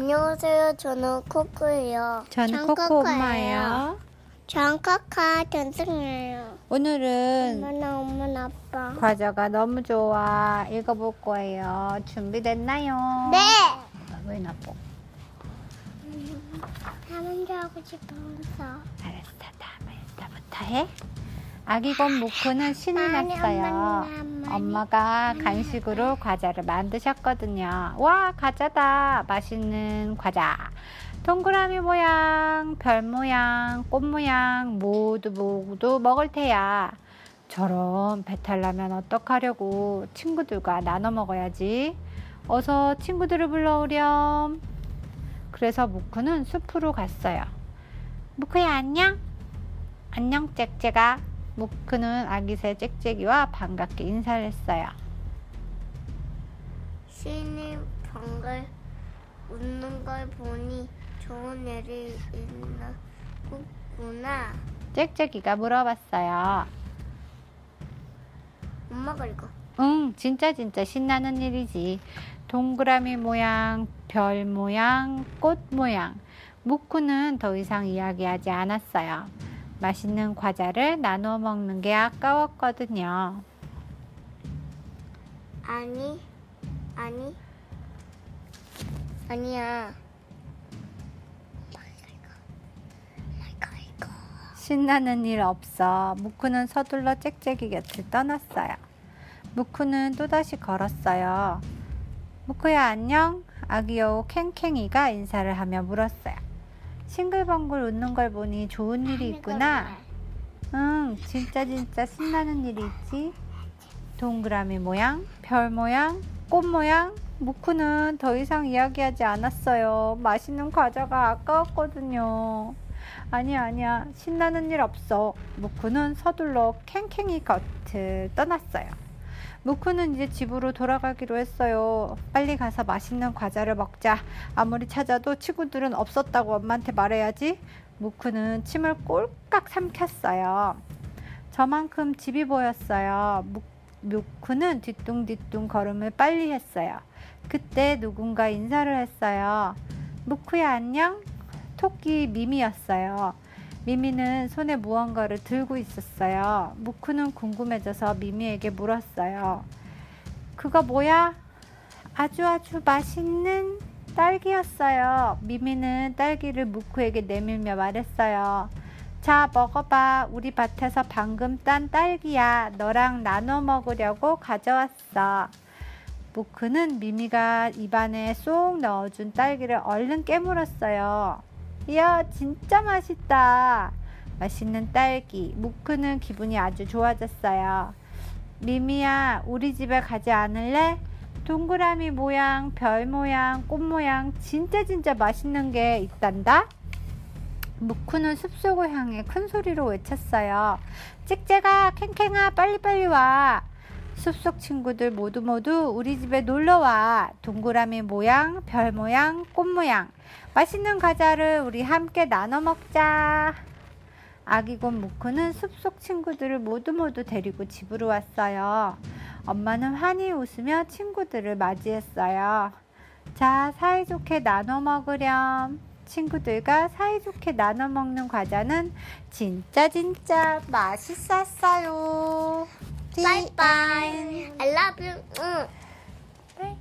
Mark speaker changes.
Speaker 1: 안녕하세요. 저는 코코예요.
Speaker 2: 저는
Speaker 3: 전
Speaker 2: 코코
Speaker 3: 코코예요.
Speaker 2: 엄마예요.
Speaker 3: 전 카카 전승이에요.
Speaker 2: 오늘은
Speaker 3: 엄마나 엄마나 아빠.
Speaker 2: 과자가 너무 좋아. 읽어볼 거예요. 준비됐나요?
Speaker 3: 네.
Speaker 2: 왜 나빠?
Speaker 3: 나 먼저 하고 싶어서.
Speaker 2: 알았어. 다음에 나부터 해. 아기곰 무크는 신이 났어요. 엄마가 간식으로 과자를 만드셨거든요. 와, 과자다. 맛있는 과자. 동그라미 모양, 별 모양, 꽃 모양 모두 모두 먹을 테야. 저런 배탈 나면 어떡하려고 친구들과 나눠 먹어야지. 어서 친구들을 불러오렴. 그래서 무크는 숲으로 갔어요. 무크야 안녕. 안녕 짹짹아. 무크는 아기새 짹짹이와 반갑게 인사를 했어요.
Speaker 1: 신이 방글 웃는 걸 보니 좋은 일이 있나 구나
Speaker 2: 짹짹이가 물어봤어요.
Speaker 1: 엄마가 읽어.
Speaker 2: 응, 진짜 진짜 신나는 일이지. 동그라미 모양, 별 모양, 꽃 모양. 무크는 더 이상 이야기하지 않았어요. 맛있는 과자를 나눠 먹는 게 아까웠거든요.
Speaker 1: 아니, 아니, 아니야.
Speaker 2: 신나는 일 없어. 무크는 서둘러 짹짹이 곁을 떠났어요. 무크는 또다시 걸었어요. 무크야 안녕? 아기 여우 캥캥이가 인사를 하며 물었어요. 싱글벙글 웃는 걸 보니 좋은 일이 있구나. 응, 진짜 진짜 신나는 일이 있지. 동그라미 모양, 별 모양, 꽃 모양. 무크는 더 이상 이야기하지 않았어요. 맛있는 과자가 아까웠거든요. 아니야, 아니야. 신나는 일 없어. 무크는 서둘러 캥캥이 곁을 떠났어요. 무크는 이제 집으로 돌아가기로 했어요. 빨리 가서 맛있는 과자를 먹자. 아무리 찾아도 친구들은 없었다고 엄마한테 말해야지. 무크는 침을 꼴깍 삼켰어요. 저만큼 집이 보였어요. 무, 무크는 뒤뚱뒤뚱 걸음을 빨리 했어요. 그때 누군가 인사를 했어요. 무크야 안녕? 토끼 미미였어요. 미미는 손에 무언가를 들고 있었어요. 무크는 궁금해져서 미미에게 물었어요. 그거 뭐야? 아주 아주 맛있는 딸기였어요. 미미는 딸기를 무크에게 내밀며 말했어요. 자, 먹어봐. 우리 밭에서 방금 딴 딸기야. 너랑 나눠 먹으려고 가져왔어. 무크는 미미가 입안에 쏙 넣어준 딸기를 얼른 깨물었어요. 이야, 진짜 맛있다. 맛있는 딸기. 무크는 기분이 아주 좋아졌어요. 미미야, 우리 집에 가지 않을래? 동그라미 모양, 별 모양, 꽃 모양, 진짜 진짜 맛있는 게 있단다? 무크는 숲속을 향해 큰 소리로 외쳤어요. 짹짹아, 캥캥아, 빨리빨리 와. 숲속 친구들 모두 모두 우리 집에 놀러 와. 동그라미 모양, 별 모양, 꽃 모양. 맛있는 과자를 우리 함께 나눠 먹자. 아기 곰 무크는 숲속 친구들을 모두 모두 데리고 집으로 왔어요. 엄마는 환히 웃으며 친구들을 맞이했어요. 자, 사이좋게 나눠 먹으렴. 친구들과 사이좋게 나눠 먹는 과자는 진짜 진짜 맛있었어요.
Speaker 1: Bye bye. I love you. Mm. Bye.